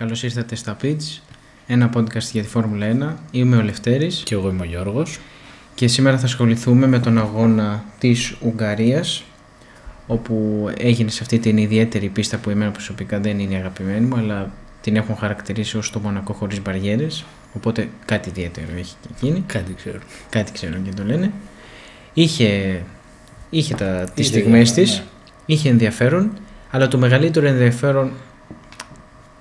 Καλώς ήρθατε στα Pitch, ένα podcast για τη Φόρμουλα 1. Είμαι ο Λευτέρης Και εγώ είμαι ο Γιώργος. και σήμερα θα ασχοληθούμε με τον αγώνα της Ουγγαρίας όπου έγινε σε αυτή την ιδιαίτερη πίστα που εμένα προσωπικά δεν είναι η αγαπημένη μου αλλά την έχουν χαρακτηρίσει ως το Μονακό χωρίς μπαριέρες οπότε κάτι ιδιαίτερο έχει και εκείνη, Κάτι ξέρω. κάτι ξέρω και το λένε. Είχε, είχε τα, τις Είχε στιγμές διάφορα, της, ναι. είχε ενδιαφέρον αλλά το μεγαλύτερο ενδιαφέρον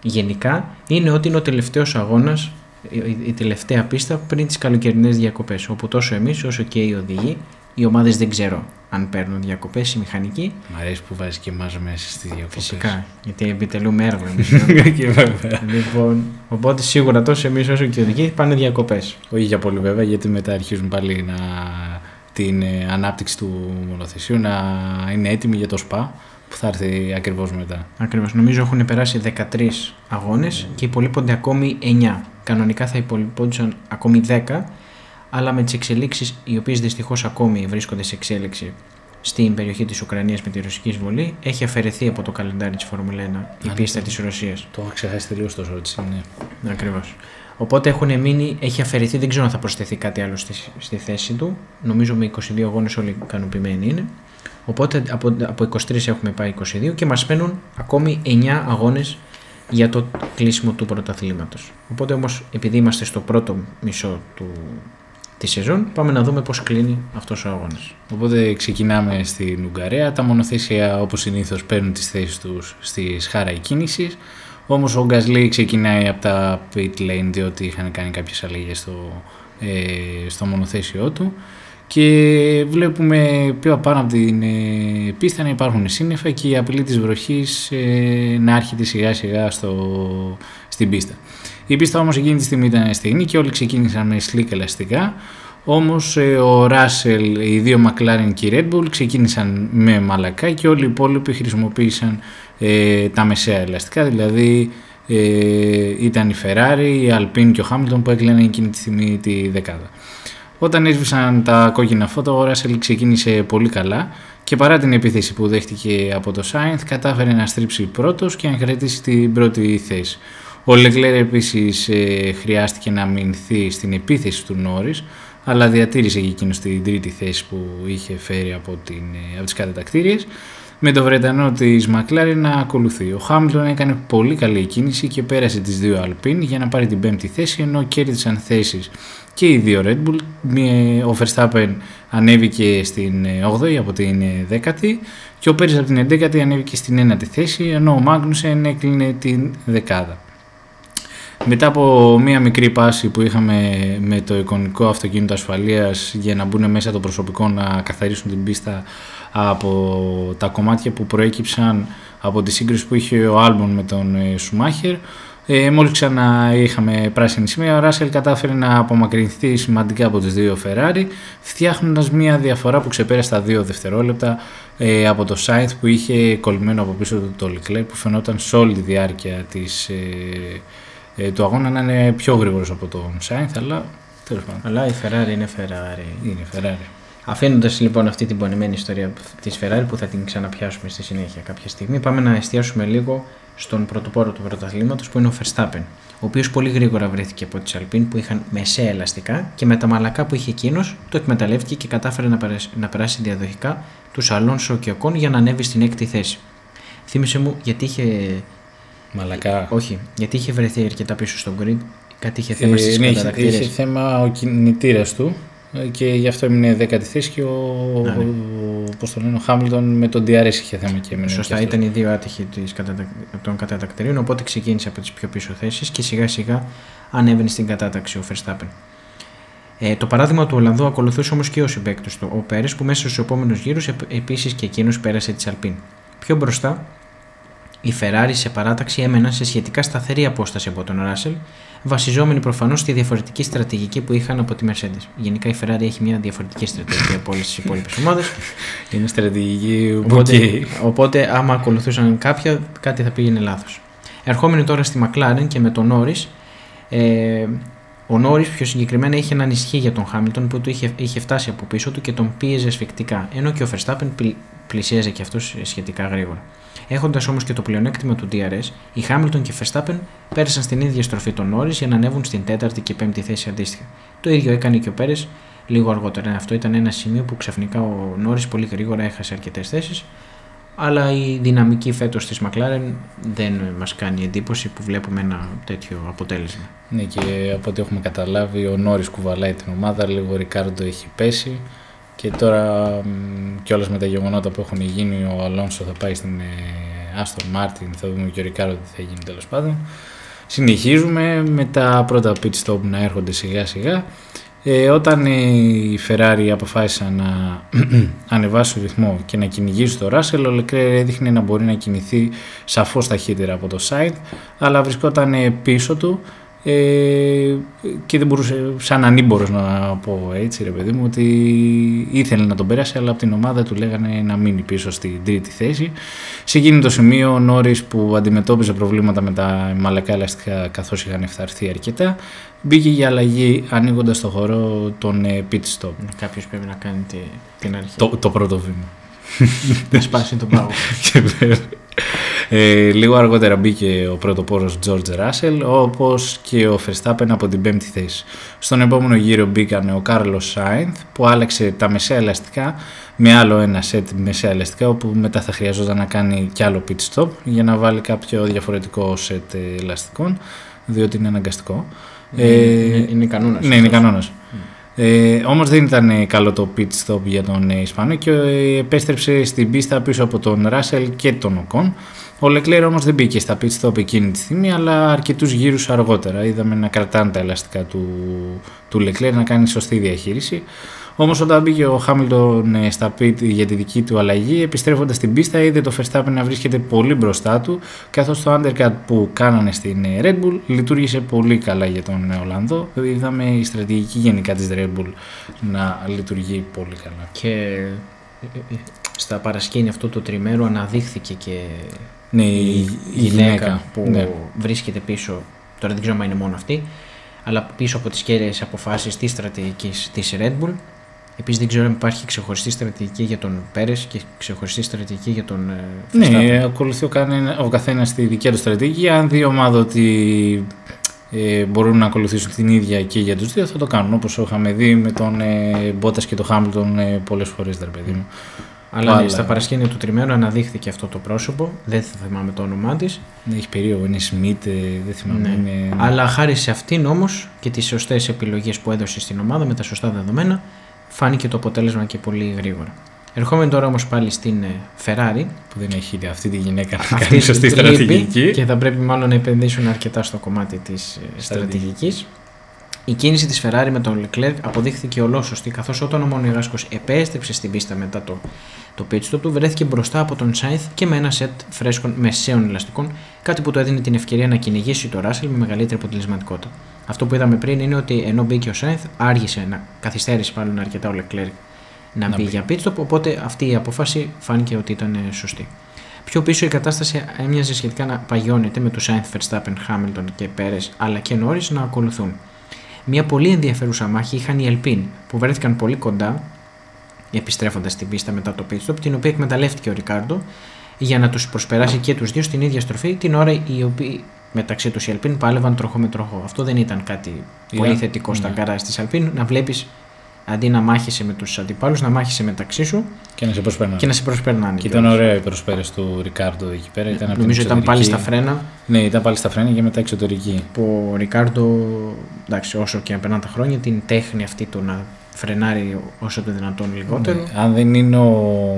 γενικά είναι ότι είναι ο τελευταίος αγώνας, η, η τελευταία πίστα πριν τις καλοκαιρινές διακοπές όπου τόσο εμείς όσο και οι οδηγοί, οι ομάδες δεν ξέρω αν παίρνουν διακοπές, οι μηχανικοί, Μ' αρέσει που βάζει και εμάς μέσα στις διακοπές. φυσικά, γιατί επιτελούμε έργο εμείς. και βέβαια. λοιπόν, οπότε σίγουρα τόσο εμείς όσο και οι οδηγοί πάνε διακοπές. Όχι για πολύ βέβαια, γιατί μετά αρχίζουν πάλι να... την ε, ανάπτυξη του μονοθεσίου να είναι έτοιμη για το ΣΠΑ που θα έρθει ακριβώς μετά. Ακριβώς, νομίζω έχουν περάσει 13 αγώνες και υπολείπονται ακόμη 9. Κανονικά θα υπολείπονταν ακόμη 10, αλλά με τις εξελίξεις οι οποίες δυστυχώς ακόμη βρίσκονται σε εξέλιξη στην περιοχή της Ουκρανίας με τη ρωσική εισβολή, έχει αφαιρεθεί από το καλεντάρι της Φόρμουλα 1 η ναι. πίστα της Ρωσίας. Το έχω ξεχάσει τελείως το Σότσι, ναι. Ακριβώς. Οπότε έχουν μείνει, έχει αφαιρεθεί, δεν ξέρω αν θα προσθεθεί κάτι άλλο στη, στη θέση του. Νομίζω με 22 αγώνες όλοι ικανοποιημένοι είναι. Οπότε από, από 23 έχουμε πάει 22 και μας μένουν ακόμη 9 αγώνες για το κλείσιμο του πρωταθλήματος. Οπότε όμως επειδή είμαστε στο πρώτο μισό του, τη σεζόν πάμε να δούμε πώς κλείνει αυτός ο αγώνας. Οπότε ξεκινάμε στην Ουγγαρία. Τα μονοθέσια όπως συνήθως παίρνουν τις θέσεις τους στη σχάρα κίνησης. Όμως ο Γκασλή ξεκινάει από τα pit lane διότι είχαν κάνει κάποιες αλλαγές στο, ε, στο μονοθέσιό του. Και βλέπουμε πιο πάνω από την ε, πίστα να υπάρχουν σύννεφα και η απειλή της βροχής ε, να έρχεται σιγά σιγά στο, στην πίστα. Η πίστα όμως εκείνη τη στιγμή ήταν στεγνή και όλοι ξεκίνησαν με σλίκ ελαστικά. Όμως ε, ο Ράσελ, οι δύο McLaren και η Red Bull ξεκίνησαν με μαλακά και όλοι οι υπόλοιποι χρησιμοποίησαν ε, τα μεσαία ελαστικά, δηλαδή ε, ήταν η Ferrari, η Alpine και ο Hamilton που έκλαιναν εκείνη τη στιγμή τη δεκάδα. Όταν έσβησαν τα κόκκινα φώτα, ο Ράσελ ξεκίνησε πολύ καλά και παρά την επίθεση που δέχτηκε από το Σάινθ, κατάφερε να στρίψει πρώτος και να κρατήσει την πρώτη θέση. Ο Λεγκλέρ επίσης ε, χρειάστηκε να μηνθεί στην επίθεση του Νόρις, αλλά διατήρησε και εκείνος την τρίτη θέση που είχε φέρει από, την, ε, από τις κατατακτήριες με το Βρετανό της Μακλάρη να ακολουθεί. Ο Χάμιλτον έκανε πολύ καλή κίνηση και πέρασε τις δύο Αλπίν για να πάρει την πέμπτη θέση ενώ κέρδισαν θέσεις και οι δύο Red Bull. Μία- Ο Verstappen ανέβηκε στην 8η από την 10η και ο Πέρις από την 11η ανέβηκε στην 9η θέση ενώ ο Μάγνουσεν έκλεινε την δεκάδα. Μετά από μία μικρή πάση που είχαμε με το εικονικό αυτοκίνητο ασφαλείας για να μπουν μέσα το προσωπικό να καθαρίσουν την πίστα από τα κομμάτια που προέκυψαν από τη σύγκριση που είχε ο Άλμπον με τον ε, Σουμάχερ ε, μόλις ξανά είχαμε πράσινη σημαία, ο Ράσελ κατάφερε να απομακρυνθεί σημαντικά από τις δύο Ferrari, φτιάχνοντας μια διαφορά που ξεπέρασε τα δύο δευτερόλεπτα ε, από το Sainz που είχε κολλημένο από πίσω του το Leclerc που φαινόταν σε όλη τη διάρκεια της, ε, ε, του αγώνα να είναι πιο γρήγορος από τον Sainz, αλλά τέλος πάντων Αλλά η Ferrari είναι Ferrari. είναι Ferrari. Αφήνοντας λοιπόν αυτή την πονημένη ιστορία της Ferrari που θα την ξαναπιάσουμε στη συνέχεια κάποια στιγμή, πάμε να εστιάσουμε λίγο στον πρωτοπόρο του πρωταθλήματος που είναι ο Verstappen. Ο οποίος πολύ γρήγορα βρέθηκε από τις Alpine που είχαν μεσαία ελαστικά και με τα μαλακά που είχε εκείνος το εκμεταλλεύτηκε και κατάφερε να περάσει, να περάσει διαδοχικά τους Αλόνσο και Οκόν για να ανέβει στην έκτη θέση. Θύμησε μου γιατί είχε. Μαλακά. Όχι, γιατί είχε βρεθεί αρκετά πίσω στον grid, κάτι είχε θέμα Ε, στις ναι, είχε, κατατακτήρε. είχε θέμα ο κινητήρας του ε, και γι' αυτό έμεινε δέκατη θέση και ο, Α, ναι. ο, πώς το λένε, ο Χάμιλτον με τον DRS είχε θέμα και έμεινε. Σωστά, και αυτός. ήταν οι δύο άτυχοι της κατατακ... των κατατακτηρίων, οπότε ξεκίνησε από τις πιο πίσω θέσεις και σιγά σιγά ανέβαινε στην κατάταξη ο Verstappen. Ε, το παράδειγμα του Ολλανδού ακολουθούσε όμως και ο συμπέκτο του, ο Πέρες, που μέσα στους επόμενους γύρους επίσης και εκείνος πέρασε τη Αλπίν. Πιο μπροστά, οι Ferrari σε παράταξη έμεναν σε σχετικά σταθερή απόσταση από τον Ράσελ, βασιζόμενοι προφανώς στη διαφορετική στρατηγική που είχαν από τη Mercedes. Γενικά η Ferrari έχει μια διαφορετική στρατηγική από όλες τις υπόλοιπες ομάδες. Είναι στρατηγική Οπότε, Οπότε... οπότε, άμα ακολουθούσαν κάποια, κάτι θα πήγαινε λάθος. Ερχόμενοι τώρα στη McLaren και με τον Norris, ε, Ο Νόρι πιο συγκεκριμένα είχε έναν ισχύ για τον Χάμιλτον που του είχε, είχε φτάσει από πίσω του και τον πίεζε ασφικτικά, ενώ και ο Verstappen πλησίαζε και αυτός σχετικά γρήγορα. Έχοντας όμως και το πλεονέκτημα του DRS, οι Χάμιλτον και Verstappen πέρασαν στην ίδια στροφή των Νόρι για να ανέβουν στην τέταρτη και πέμπτη θέση αντίστοιχα. Το ίδιο έκανε και ο Πέρες λίγο αργότερα. Αυτό ήταν ένα σημείο που ξαφνικά ο Νόρι πολύ γρήγορα έχασε αρκετές θέσεις. Αλλά η δυναμική φέτος της McLaren δεν μας κάνει εντύπωση που βλέπουμε ένα τέτοιο αποτέλεσμα. Ναι, και από ό,τι έχουμε καταλάβει, ο Νόρι κουβαλάει την ομάδα. Λίγο ο Ρικάρντο έχει πέσει. Και τώρα κιόλας με τα γεγονότα που έχουν γίνει, ο Αλόνσο θα πάει στην Άστον Μάρτιν, θα δούμε και ο Ρικάρντο τι θα γίνει τέλος πάντων. Συνεχίζουμε με τα πρώτα pit stop να έρχονται σιγά σιγά. Ε, όταν η Ferrari αποφάσισε να ανεβάσει το ρυθμό και να κυνηγήσει το Russell, ο Leclerc έδειχνε να μπορεί να κινηθεί σαφώς ταχύτερα από το side, αλλά βρισκόταν πίσω του ε, και δεν μπορούσε, σαν ανήμπορος να πω έτσι ρε παιδί μου, ότι ήθελε να τον πέρασε, αλλά από την ομάδα του λέγανε να μείνει πίσω στην τρίτη θέση. Σε εκείνη το σημείο ο Νόρις που αντιμετώπιζε προβλήματα με τα μαλακά ελαστικά καθώς είχαν ευθαρθεί αρκετά, μπήκε για αλλαγή ανοίγοντας το χώρο τον ε, pit stop. Κάποιος πρέπει να κάνει την αρχή. Το, το πρώτο βήμα. Να σπάσει τον πάγο. ε, λίγο αργότερα μπήκε ο πρωτοπόρος George Russell, όπως και ο Verstappen από την πέμπτη θέση. Στον επόμενο γύρο μπήκαν ο Carlos Sainz, που άλλαξε τα μεσαία ελαστικά με άλλο ένα σετ μεσαία ελαστικά, όπου μετά θα χρειαζόταν να κάνει κι άλλο pit stop για να βάλει κάποιο διαφορετικό σετ ελαστικών, διότι είναι αναγκαστικό. Ε, είναι κανόνας. Ναι, είναι κανόνας. Ε, Όμως δεν ήταν καλό το pit stop για τον Ισπανό και ε, επέστρεψε στην πίστα πίσω από τον Ράσελ και τον Οκόν. Ο Λεκλέρ όμως δεν μπήκε στα pit stop εκείνη τη στιγμή, αλλά αρκετούς γύρους αργότερα. Είδαμε να κρατάνε τα ελαστικά του, του Λεκλέρ, να κάνει σωστή διαχείριση. Όμως όταν μπήκε ο Χάμιλτον ε, στα πιτ για τη δική του αλλαγή, επιστρέφοντας στην πίστα, είδε το Verstappen να βρίσκεται πολύ μπροστά του, καθώς το undercut που κάνανε στην ε, Red Bull λειτουργήσε πολύ καλά για τον ε, Ολλανδό. Είδαμε η στρατηγική γενικά της Red Bull να λειτουργεί πολύ καλά. Και στα παρασκήνια αυτό το τριμέρο αναδείχθηκε και ναι, η, γυναίκα, που ναι. βρίσκεται πίσω, τώρα δεν ξέρω αν είναι μόνο αυτή, αλλά πίσω από τις κέρδες αποφάσεις της στρατηγικής της Red Bull Επίσης δεν ξέρω αν υπάρχει ξεχωριστή στρατηγική για τον Πέρες και ξεχωριστή στρατηγική για τον ε, Ναι, ακολουθεί ο, ο καθένας τη δική του στρατηγική. Αν δει ομάδα ότι ε, μπορούν να ακολουθήσουν την ίδια και για τους δύο, θα το κάνουν. Όπως είχαμε δει με τον ε, Μπότας και τον Χάμπλτον ε, πολλές φορές, ρε παιδί μου. Αλλά, ναι, στα παρασκήνια του τριμμένου αναδείχθηκε αυτό το πρόσωπο. Δεν θα θυμάμαι το όνομά της. Ναι, έχει περίεργο, είναι Σμιτ, ε, δεν θυμάμαι. Ναι. Είναι... Αλλά χάρη σε αυτήν όμως και τις σωστές επιλογές που έδωσε στην ομάδα με τα σωστά δεδομένα, φάνηκε το αποτέλεσμα και πολύ γρήγορα. Ερχόμενοι τώρα όμως πάλι στην ε, Ferrari. Που δεν έχει αυτή τη γυναίκα να κάνει σωστή στρατηγική. Και θα πρέπει μάλλον να επενδύσουν αρκετά στο κομμάτι της ε, στρατηγικής. Η κίνηση της Ferrari με τον Leclerc αποδείχθηκε ολόσωστη, καθώς όταν ο Μονεγάσκο επέστρεψε στην πίστα μετά το, το pit stop του, βρέθηκε μπροστά από τον Σάινθ και με ένα σετ φρέσκων μεσαίων ελαστικών, κάτι που του έδινε την ευκαιρία να κυνηγήσει το Ράσελ με μεγαλύτερη αποτελεσματικότητα. Αυτό που είδαμε πριν είναι ότι ενώ μπήκε ο Σάινθ, άργησε να καθυστέρησε πάλι αρκετά ο Leclerc να, να μπει, μπει για pit stop, οπότε αυτή η απόφαση φάνηκε ότι ήταν σωστή. Πιο πίσω η κατάσταση έμοιαζε σχετικά να παγιώνεται με τους Σάινθ, Verstappen, Hamilton και Πέρε αλλά και Norris να ακολουθούν. Μια πολύ ενδιαφέρουσα μάχη είχαν οι Ελπίν που βρέθηκαν πολύ κοντά επιστρέφοντας στην πίστα μετά το pit stop, την οποία εκμεταλλεύτηκε ο Ρικάρντο για να τους προσπεράσει και τους δύο στην ίδια στροφή την ώρα οι οποίοι μεταξύ τους οι Αλπίν πάλευαν τροχό με τροχό. Αυτό δεν ήταν κάτι πολύ θετικό στα ναι. της Αλπίν να βλέπεις αντί να μάχεσαι με τους αντιπάλους, να μάχεσαι μεταξύ σου και να σε προσπερνάνε. Και, να σε προσπερνάνε και ήταν ωραία η προσπέραση του Ρικάρντο εκεί πέρα. Ήταν Νομίζω ήταν πάλι στα φρένα. Ναι, ήταν πάλι στα φρένα και μετά εξωτερική. Που ο Ρικάρντο, εντάξει, όσο και αν περνάνε τα χρόνια, την τέχνη αυτή του να φρενάρει όσο το δυνατόν λιγότερο. Ναι. Αν δεν είναι ο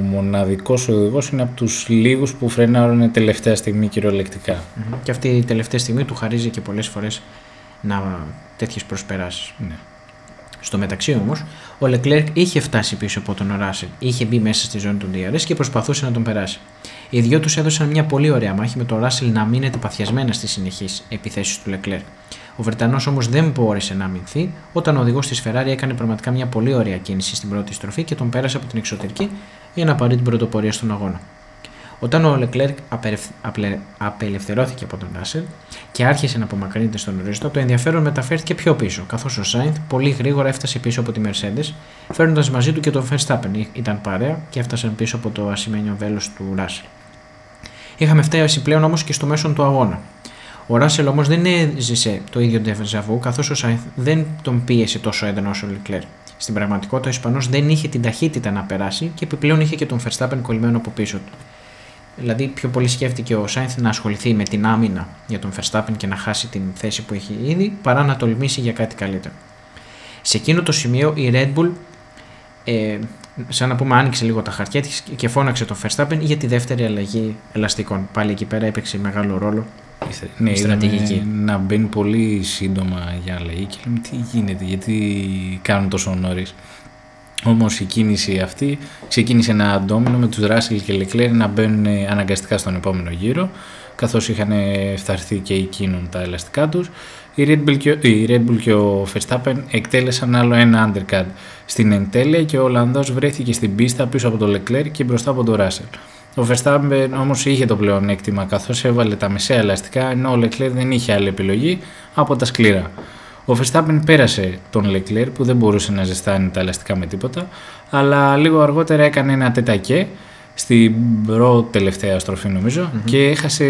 μοναδικός οδηγός, είναι από τους λίγους που φρενάρουν τελευταία στιγμή κυριολεκτικά. Mm-hmm. Και αυτή η τελευταία στιγμή του χαρίζει και πολλές φορές να τέτοιες προσπεράσεις. Ναι. Στο μεταξύ όμως, ο Λεκλέρκ είχε φτάσει πίσω από τον Ράσελ, είχε μπει μέσα στη ζώνη του DRS και προσπαθούσε να τον περάσει. Οι δυο τους έδωσαν μια πολύ ωραία μάχη με τον Ράσελ να μείνεται παθιασμένα στις συνεχείς επιθέσεις του Λεκλέρκ. Ο Βρετανός όμως δεν μπόρεσε να αμυνθεί όταν ο οδηγός της Ferrari έκανε πραγματικά μια πολύ ωραία κίνηση στην πρώτη στροφή και τον πέρασε από την εξωτερική για να πάρει την πρωτοπορία στον αγώνα. Όταν ο Λεκλέρκ απελευθερώθηκε από τον Ράσελ και άρχισε να απομακρύνεται στον ορίζοντα, το ενδιαφέρον μεταφέρθηκε πιο πίσω, καθώς ο Σάινθ πολύ γρήγορα έφτασε πίσω από τη Mercedes, φέρνοντας μαζί του και τον Verstappen. Ήταν παρέα και έφτασαν πίσω από το ασημένιο βέλος του Ράσελ. Είχαμε φτάσει πλέον όμως και στο μέσο του αγώνα. Ο Ράσελ όμως δεν έζησε το ίδιο ντεβεζαβού, καθώς ο Σάινθ δεν τον πίεσε τόσο έντονα όσο ο Λεκλέρ. Στην πραγματικότητα, ο Ισπανός δεν είχε την ταχύτητα να περάσει και επιπλέον είχε και τον Verstappen κολλημένο από πίσω του. Δηλαδή, πιο πολύ σκέφτηκε ο Σάινθ να ασχοληθεί με την άμυνα για τον Verstappen και να χάσει την θέση που έχει ήδη, παρά να τολμήσει για κάτι καλύτερο. Σε εκείνο το σημείο η Red Bull, ε, σαν να πούμε, άνοιξε λίγο τα χαρτιά και φώναξε τον Verstappen για τη δεύτερη αλλαγή ελαστικών. Πάλι εκεί πέρα έπαιξε μεγάλο ρόλο ναι, η στρατηγική. Να μπαίνει πολύ σύντομα για αλλαγή και λέμε τι γίνεται, γιατί κάνουν τόσο νωρίς. Όμως η κίνηση αυτή ξεκίνησε ένα αντόμινο με τους Ράσιλ και Λεκλέρ να μπαίνουν αναγκαστικά στον επόμενο γύρο, καθώς είχαν φθαρθεί και εκείνον τα ελαστικά τους. Η Red, Bull και, η Red Bull και ο Verstappen εκτέλεσαν άλλο ένα undercut στην εντέλεια και ο Ολλανδός βρέθηκε στην πίστα πίσω από τον Leclerc και μπροστά από τον Ράσελ. Ο Verstappen όμως είχε το πλεονέκτημα καθώς έβαλε τα μεσαία ελαστικά ενώ ο Leclerc δεν είχε άλλη επιλογή από τα σκληρά. Ο Verstappen πέρασε τον Leclerc που δεν μπορούσε να ζεστάνει τα ελαστικά με τίποτα, αλλά λίγο αργότερα έκανε ένα τετακέ στην πρώτη τελευταία στροφή και έχασε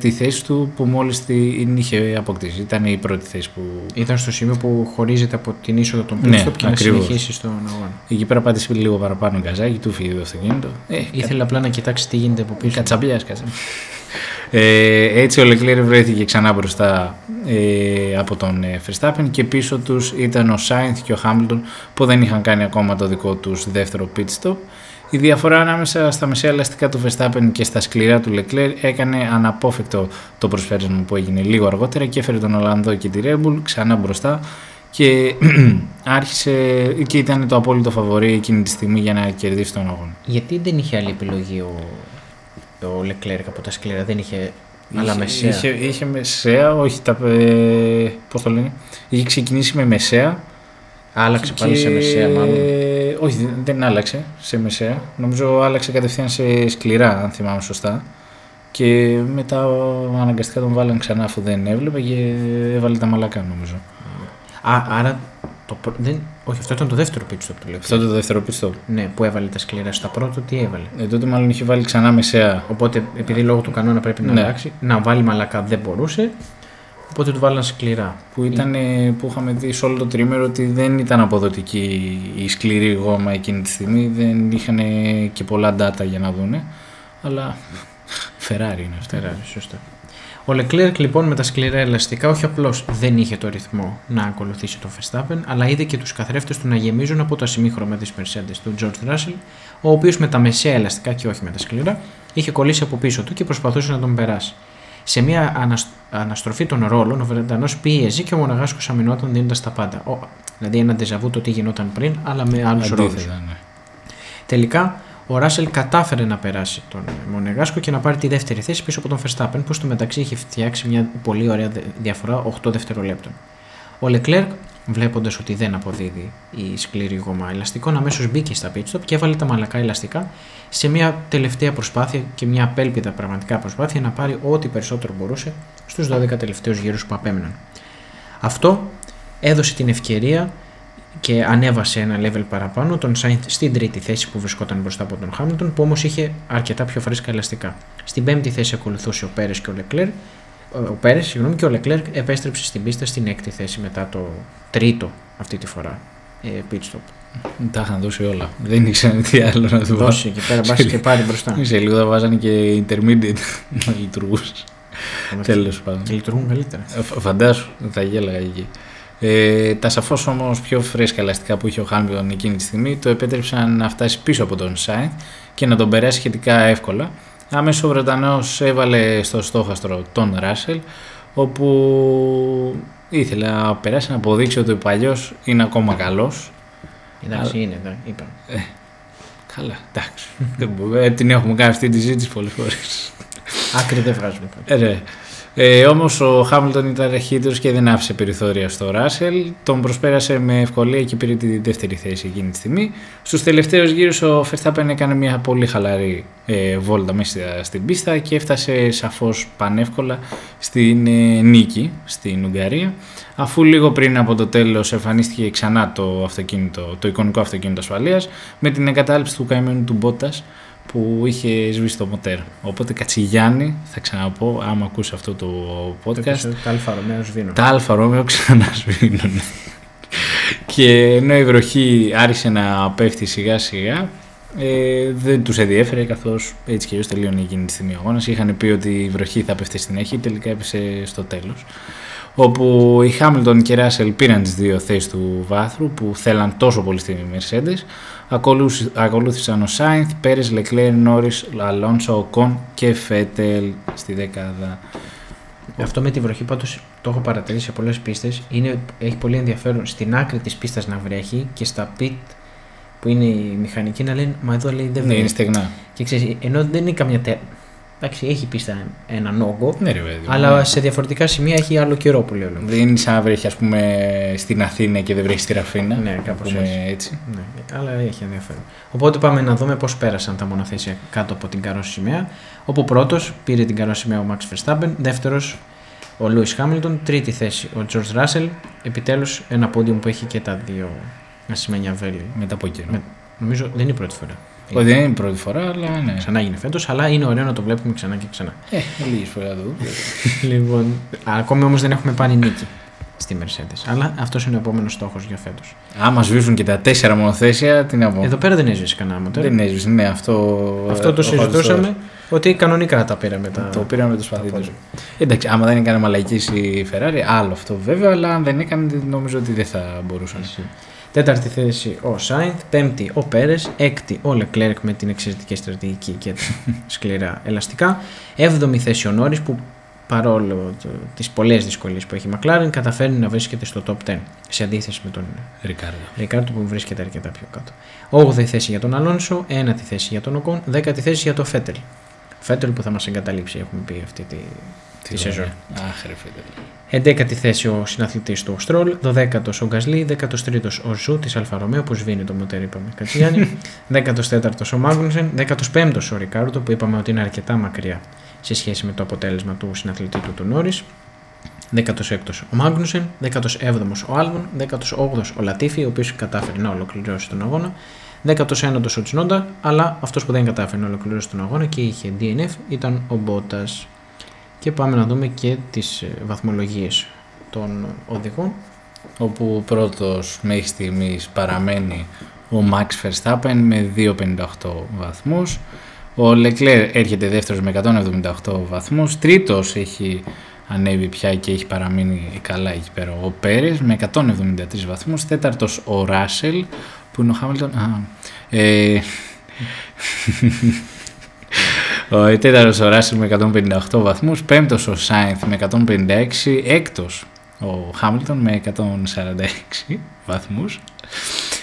τη θέση του που μόλις την είχε αποκτήσει. Ήταν η πρώτη θέση που... Ήταν στο σημείο που χωρίζεται από την είσοδο των ναι, και να συνεχίσει στον αγώνα. Εκεί πέρα πάτησε λίγο παραπάνω γκαζάκι, του φύγει το αυτοκίνητο. Ε, Ήθελε κα... απλά να κοιτάξει τι γίνεται από πίσω. Κατσαμπιάς, ε, έτσι ο Λεκλέρ βρέθηκε ξανά μπροστά ε, από τον ε, Verstappen και πίσω τους ήταν ο Σάινθ και ο Χάμιλτον που δεν είχαν κάνει ακόμα το δικό τους δεύτερο pit stop η διαφορά ανάμεσα στα μεσαία ελαστικά του Verstappen και στα σκληρά του Leclerc έκανε αναπόφευκτο το προσφέρισμα που έγινε λίγο αργότερα και έφερε τον Ολλανδό και τη Red Bull ξανά μπροστά και άρχισε και ήταν το απόλυτο φαβορή εκείνη τη στιγμή για να κερδίσει τον αγώνα. Γιατί δεν είχε άλλη επιλογή ο, ο Leclerc από τα σκληρά, δεν είχε αλλά μεσαία. Είχε, είχε μεσαία, όχι τα. Ε, Πώς το λένε. Είχε ξεκινήσει με μεσαία. Άλλαξε πάλι σε μεσαία, μάλλον. Όχι, δεν άλλαξε σε μεσαία. Νομίζω άλλαξε κατευθείαν σε σκληρά, αν θυμάμαι σωστά. Και μετά αναγκαστικά τον βάλαν ξανά αφού δεν έβλεπε και έβαλε τα μαλακά νομίζω. Α, άρα το, δεν, όχι, αυτό ήταν το δεύτερο pit stop του λέω. Αυτό ήταν το δεύτερο pit stop. Ναι, που έβαλε τα σκληρά. Στα πρώτο τι έβαλε. Ε, τότε μάλλον είχε βάλει ξανά μεσαία. Οπότε επειδή λόγω του κανόνα πρέπει να ναι. αλλάξει, να βάλει μαλακά δεν μπορούσε. Οπότε του βάλαν σκληρά. Που, ήταν, που είχαμε δει σε όλο το τρίμερο ότι δεν ήταν αποδοτική η σκληρή γόμα εκείνη τη στιγμή. Δεν είχαν και πολλά data για να δούνε. Αλλά Ferrari είναι αυτό. Ferrari, σωστά. Ο Leclerc λοιπόν με τα σκληρά ελαστικά όχι απλώς δεν είχε το ρυθμό να ακολουθήσει τον Verstappen, αλλά είδε και τους καθρέφτες του να γεμίζουν από τα σημείχρωμα της Mercedes του George Russell, ο οποίος με τα μεσαία ελαστικά και όχι με τα σκληρά είχε κολλήσει από πίσω του και προσπαθούσε να τον περάσει. Σε μια αναστροφή των ρόλων, ο Βρετανός πίεζε και ο Μοναγάσκο αμυνόταν δίνοντας τα πάντα. Ο, δηλαδή ένα ντεζαβού το τι γινόταν πριν, αλλά με άλλους ρόλους. Ναι. Τελικά, ο Ράσελ κατάφερε να περάσει τον Μονεγάσκο και να πάρει τη δεύτερη θέση πίσω από τον Verstappen, που στο μεταξύ είχε φτιάξει μια πολύ ωραία διαφορά 8 δευτερολέπτων. Ο Leclerc βλέποντας ότι δεν αποδίδει η σκληρή γόμα ελαστικών, αμέσως μπήκε στα pit stop και έβαλε τα μαλακά ελαστικά σε μια τελευταία προσπάθεια και μια απέλπιδα πραγματικά προσπάθεια να πάρει ό,τι περισσότερο μπορούσε στους 12 τελευταίους γύρους που απέμεναν. Αυτό έδωσε την ευκαιρία και ανέβασε ένα level παραπάνω τον Σάινθ στην τρίτη θέση που βρισκόταν μπροστά από τον Χάμιλτον που όμως είχε αρκετά πιο φρέσκα ελαστικά. Στην πέμπτη θέση ακολουθούσε ο Πέρες και ο Λεκλέρ ο Πέρες συγγνώμη, και ο Λεκλέρ επέστρεψε στην πίστα στην έκτη θέση μετά το τρίτο αυτή τη φορά ε, pit stop. Τα είχαν δώσει όλα. Δεν ήξερα τι άλλο να του δώσει. εκεί πέρα μπας και πάρει μπροστά. Σε λίγο θα βάζανε και intermediate να λειτουργούσε. Τέλος πάντων. Και λειτουργούν καλύτερα. Ε, φαντάσου, θα γέλαγα εκεί. Ε, τα σαφώς όμως πιο φρέσκα ελαστικά που είχε ο Χάμιλτον εκείνη τη στιγμή το επέτρεψαν να φτάσει πίσω από τον Σάινθ και να τον περάσει σχετικά εύκολα Άμεσο ο Βρετανός έβαλε στο στόχαστρο τον Ράσελ όπου ήθελε να περάσει να αποδείξει ότι ο παλιός είναι ακόμα καλός. Εντάξει, είναι, είπα. Ε, καλά, εντάξει. ε, την έχουμε κάνει αυτή τη συζήτηση πολλές φορές. Άκρη δεν βγάζουμε. Ε, Ε, Όμως ο Χάμιλτον ήταν ταχύτερο και δεν άφησε περιθώρια στο Ράσελ. Τον προσπέρασε με ευκολία και πήρε τη δεύτερη θέση εκείνη τη στιγμή. Στους τελευταίους γύρους ο Verstappen έκανε μια πολύ χαλαρή ε, βόλτα μέσα στην πίστα και έφτασε σαφώς πανεύκολα στην ε, νίκη στην Ουγγαρία. Αφού λίγο πριν από το τέλος εμφανίστηκε ξανά το, αυτοκίνητο, το εικονικό αυτοκίνητο ασφαλείας με την εγκατάλειψη του καημένου του Μπότας που είχε σβήσει το μοτέρ. Οπότε Κατσιγιάννη, θα ξαναπώ, άμα ακούσει αυτό το podcast. Τα Alfa Romeo σβήνουν. Τα Alfa Romeo ξανασβήνουν. και ενώ η βροχή άρχισε να πέφτει σιγά σιγά, ε, δεν τους ενδιέφερε καθώς έτσι και αλλιώς τελείωνε εκείνη τη στιγμή ο αγώνα. Είχαν πει ότι η βροχή θα πέφτει στην αρχή, τελικά έπεσε στο τέλος. Όπου οι Χάμιλτον και Ράσελ πήραν τις δύο θέσεις του βάθρου που θέλαν τόσο πολύ στη Mercedes. Ακολούθησαν ο Σάινθ, Πέρες, Λεκλέρ, Νόρις, Αλόνσο, Οκόν και Φέτελ στη δεκάδα. Αυτό με τη βροχή πάντω το έχω παρατηρήσει σε πολλές πίστες. Έχει πολύ ενδιαφέρον στην άκρη της πίστας να βρέχει και στα πιτ που είναι η μηχανική να λένε Μα εδώ λέει δεν Ναι, βρέχει. είναι στεγνά. Και ξέρεις, ενώ δεν είναι καμιά. Τε... Εντάξει, έχει πίστα έναν όγκο, Ναι, ρε παιδί. μου. αλλά σε διαφορετικά σημεία έχει άλλο καιρό που λέω. Δεν είναι σαν να βρέχει, ας πούμε, στην Αθήνα και δεν βρέχεις στη Ραφίνα. Ναι, κάπως Να πούμε έτσι. έτσι. Ναι, αλλά έχει ενδιαφέρον. Οπότε πάμε να δούμε πώς πέρασαν τα μονοθέσια κάτω από την καρό σημαία. Όπου πρώτος πήρε την καρό σημαία ο Max Verstappen, δεύτερος ο Lewis Hamilton, τρίτη θέση ο George Russell. Επιτέλους ένα πόντιο που έχει και τα δύο ασημένια βέλη. Μετά από καιρό. Με- Νομίζω δεν είναι η πρώτη φορά. Όχι, δεν είναι η πρώτη φορά, αλλά ναι. Ξανά έγινε φέτος, αλλά είναι ωραίο να το βλέπουμε ξανά και ξανά. Ε, λίγες φορές να το δούμε. λοιπόν, ακόμη όμως δεν έχουμε πάρει νίκη στη Mercedes. Αλλά αυτός είναι ο επόμενος στόχος για φέτος. Άμα σβήσουν και τα τέσσερα μονοθέσια, τι να πω. Εδώ πέρα δεν έζησε κανένα μοτέρ. Δεν έσβησε, ναι, αυτό. Αυτό το συζητούσαμε ότι κανονικά τα πήραμε τα. Το πήραμε το σπαθί τα του. πόδια. Εντάξει, άμα δεν έκανε μαλακής η Ferrari, άλλο αυτό βέβαια, αλλά αν δεν έκανε, νομίζω ότι δεν θα μπορούσαν. Τέταρτη θέση ο Σάινθ, πέμπτη ο Πέρες, έκτη ο Λεκλέρκ με την εξαιρετική στρατηγική και τα σκληρά ελαστικά. Έβδομη θέση ο Νόρις που παρόλο τις πολλές δυσκολίες που έχει η McLaren καταφέρνει να βρίσκεται στο top 10 σε αντίθεση με τον Ρικάρδο. Ρικάρτο που βρίσκεται αρκετά πιο κάτω. Όγδοη θέση για τον Αλόνσο, ένατη θέση για τον Οκόν, δέκατη θέση για τον Φέτελ. Φέτελ που θα μας εγκαταλείψει, έχουμε πει αυτή τη, τη σεζόν. Αχ, ρε φίλε. 11η θέση ο συναθλητής του Στρόλ, 12ο ο Γκασλή, 13ο ο Ζου της Alfa Romeo που σβήνει το μοτέρ, είπαμε Κατσιγιάννη, 14ο ο Μάγνουσεν, 15ο ο Ρικάρντο που είπαμε ότι είναι αρκετά μακριά σε σχέση με το αποτέλεσμα του συναθλητή του του Νόρι. 16ο ο Μάγνουσεν, 17ο ο Άλβον, 18ο ο Λατίφη, ο οποίος κατάφερε να ολοκληρώσει τον αγώνα, 19ο ο Τσνόντα, αλλά αυτός που δεν κατάφερε να ολοκληρώσει τον αγώνα και είχε DNF ήταν ο Μπότας. Και πάμε να δούμε και τις ε, βαθμολογίες των οδηγών. Όπου πρώτος μέχρι στιγμής παραμένει ο Max Verstappen με 2,58 βαθμούς. Ο Leclerc έρχεται δεύτερος με 178 βαθμούς. Τρίτος έχει ανέβει πια και έχει παραμείνει καλά εκεί πέρα ο Πέρες με 173 βαθμούς. Τέταρτος ο Ράσελ που είναι ο Χάμιλτον. Α, ε, ο τέταρτος ο Ράσελ με 158 βαθμούς, πέμπτος ο Σάινθ με 156, έκτος ο Χάμιλτον με 146 βαθμούς,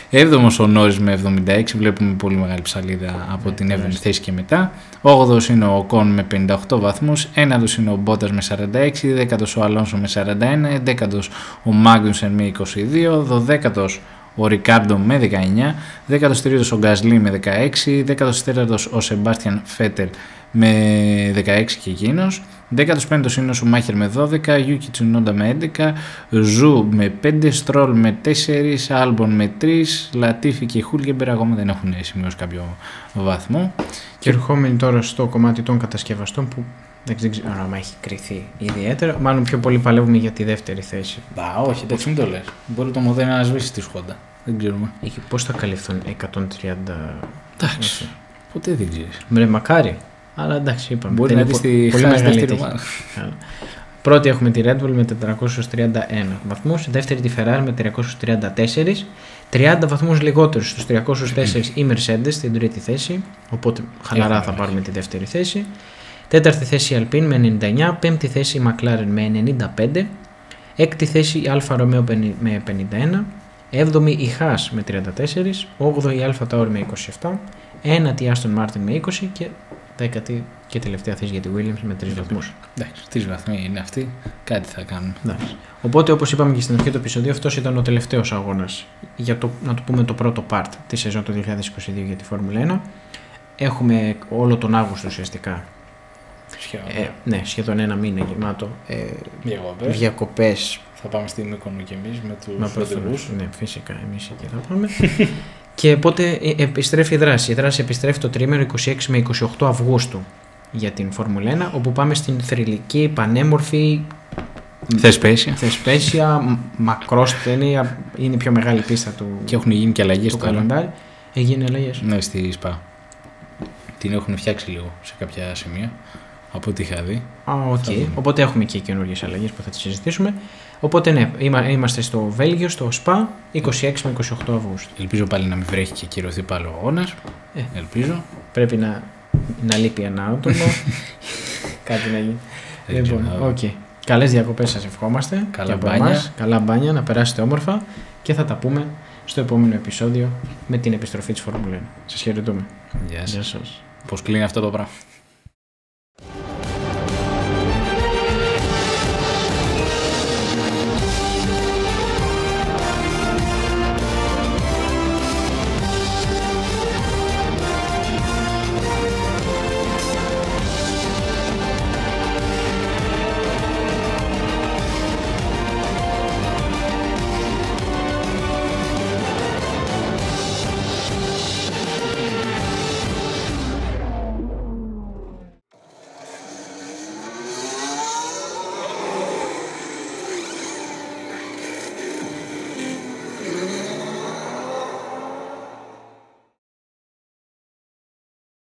έβδομος ο Νόρις με 76, βλέπουμε πολύ μεγάλη ψαλίδα από Ναι, την 7η τεράστια. θέση και μετά, όγδοος είναι ο Οκόν με 58 βαθμούς, ένατος είναι ο Μπότας με 46, δέκατος ο Αλόνσο με 41, εντέκατος ο Μάγνουσεν με 22, δωδέκατος ο Ρικάρντο με 19, 13ο ο Γκασλί με 16, 14ο ο Σεμπάστιαν Φέτελ με 16 και εκείνος. 15ο είναι ο Σουμάχερ με 12, Γιούκι Τσουνόντα με 11, Ζου με 5, Στρολ με 4, Άλμπον με 3, Λατίφη και Χούλγεμπερ ακόμα δεν έχουν σημειώσει κάποιο βαθμό. Και ερχόμενοι τώρα στο κομμάτι των κατασκευαστών που δεν δεν ξέρω αν έχει κρυθεί ιδιαίτερα. Μάλλον πιο πολύ παλεύουμε για τη δεύτερη θέση. Μπα, όχι, εντάξει, μην το λες. Μπορεί το μοντέλο να σβήσει τη Σχόντα. Δεν ξέρουμε. Εκεί πώς θα καλυφθούν 130... Εντάξει. Ποτέ δεν ξέρεις. Μπρε, μακάρι. Αλλά εντάξει, είπαμε. Μπορεί δεν να είναι δεις πο- τη πολύ χάση μεγάλη δεύτερη τύχη. ομάδα. Καλά. Πρώτη έχουμε τη Red Bull με 431 βαθμούς, δεύτερη τη Ferrari με 334, 30 βαθμούς λιγότερους στους 304 η Mercedes στην τρίτη θέση, οπότε χαλαρά Έχουμε θα βρει. πάρουμε τη δεύτερη θέση. Τέταρτη θέση η Alpine με 99, πέμπτη θέση η McLaren με 95, έκτη θέση η Alfa Romeo με 51, έβδομη η Haas με 34, όγδοη η Alfa Tauri με 27, ένατη η Aston Martin με 20 και δέκατη και τελευταία θέση για τη Williams με τρεις βαθμούς. Εντάξει, τρεις βαθμοί είναι αυτοί. Κάτι θα κάνουν. Οπότε, όπως είπαμε και στην αρχή του επεισοδίου, αυτός ήταν ο τελευταίος αγώνας για το, να το πούμε, το πρώτο part της σεζόν του 2022 για τη Φόρμουλα 1. Έχουμε όλο τον Αύγουστο ουσιαστικά. Σχεδόν. Ε, ναι, σχεδόν ένα μήνα γεμάτο. Ε, Διακοπές. διακοπές. Θα πάμε στην Μύκονο κι εμείς με τους Με ραντεβού. προθεσμούς. Ναι, φυσικά, εμείς εκεί θα πάμε. και οπότε ε, επιστρέφει η δράση. Η δράση επιστρέφει το τρίμερο 26 με 28 Αυγούστου για την Φόρμουλα 1, όπου πάμε στην θρηλυκή, πανέμορφη, Θεσπέσια. θεσπέσια, μ- μακρόστενη, α- είναι η πιο μεγάλη πίστα του, Και έχουν γίνει και αλλαγές του τώρα. καλεντάρι. Έγινε αλλαγές. Ναι, στη ΣΠΑ. Την έχουν φτιάξει λίγο σε κάποια σημεία. Από ό,τι είχα δει. Α, οκ. Θα δούμε. Οπότε έχουμε και καινούργιες αλλαγές που θα τις συζητήσουμε. Οπότε ναι, είμα- είμαστε στο Βέλγιο, στο ΣΠΑ, 26 με 28 Αυγούστου. Ελπίζω πάλι να μην βρέχει και ακυρωθεί πάλι ο αγώνα. Ε. Ελπίζω. Πρέπει να, να λείπει ένα άτομο. Κάτι να γίνει. Δεν λοιπόν, ξέρω. οκ. Καλές διακοπές σας ευχόμαστε. Καλά και από μπάνια. εμάς. Καλά μπάνια, να περάσετε όμορφα και θα τα πούμε στο επόμενο επεισόδιο με την επιστροφή της Φόρμουλα 1. Σας χαιρετούμε. Γεια Γεια σα. σας. Πώς κλείνει αυτό το πράγμα.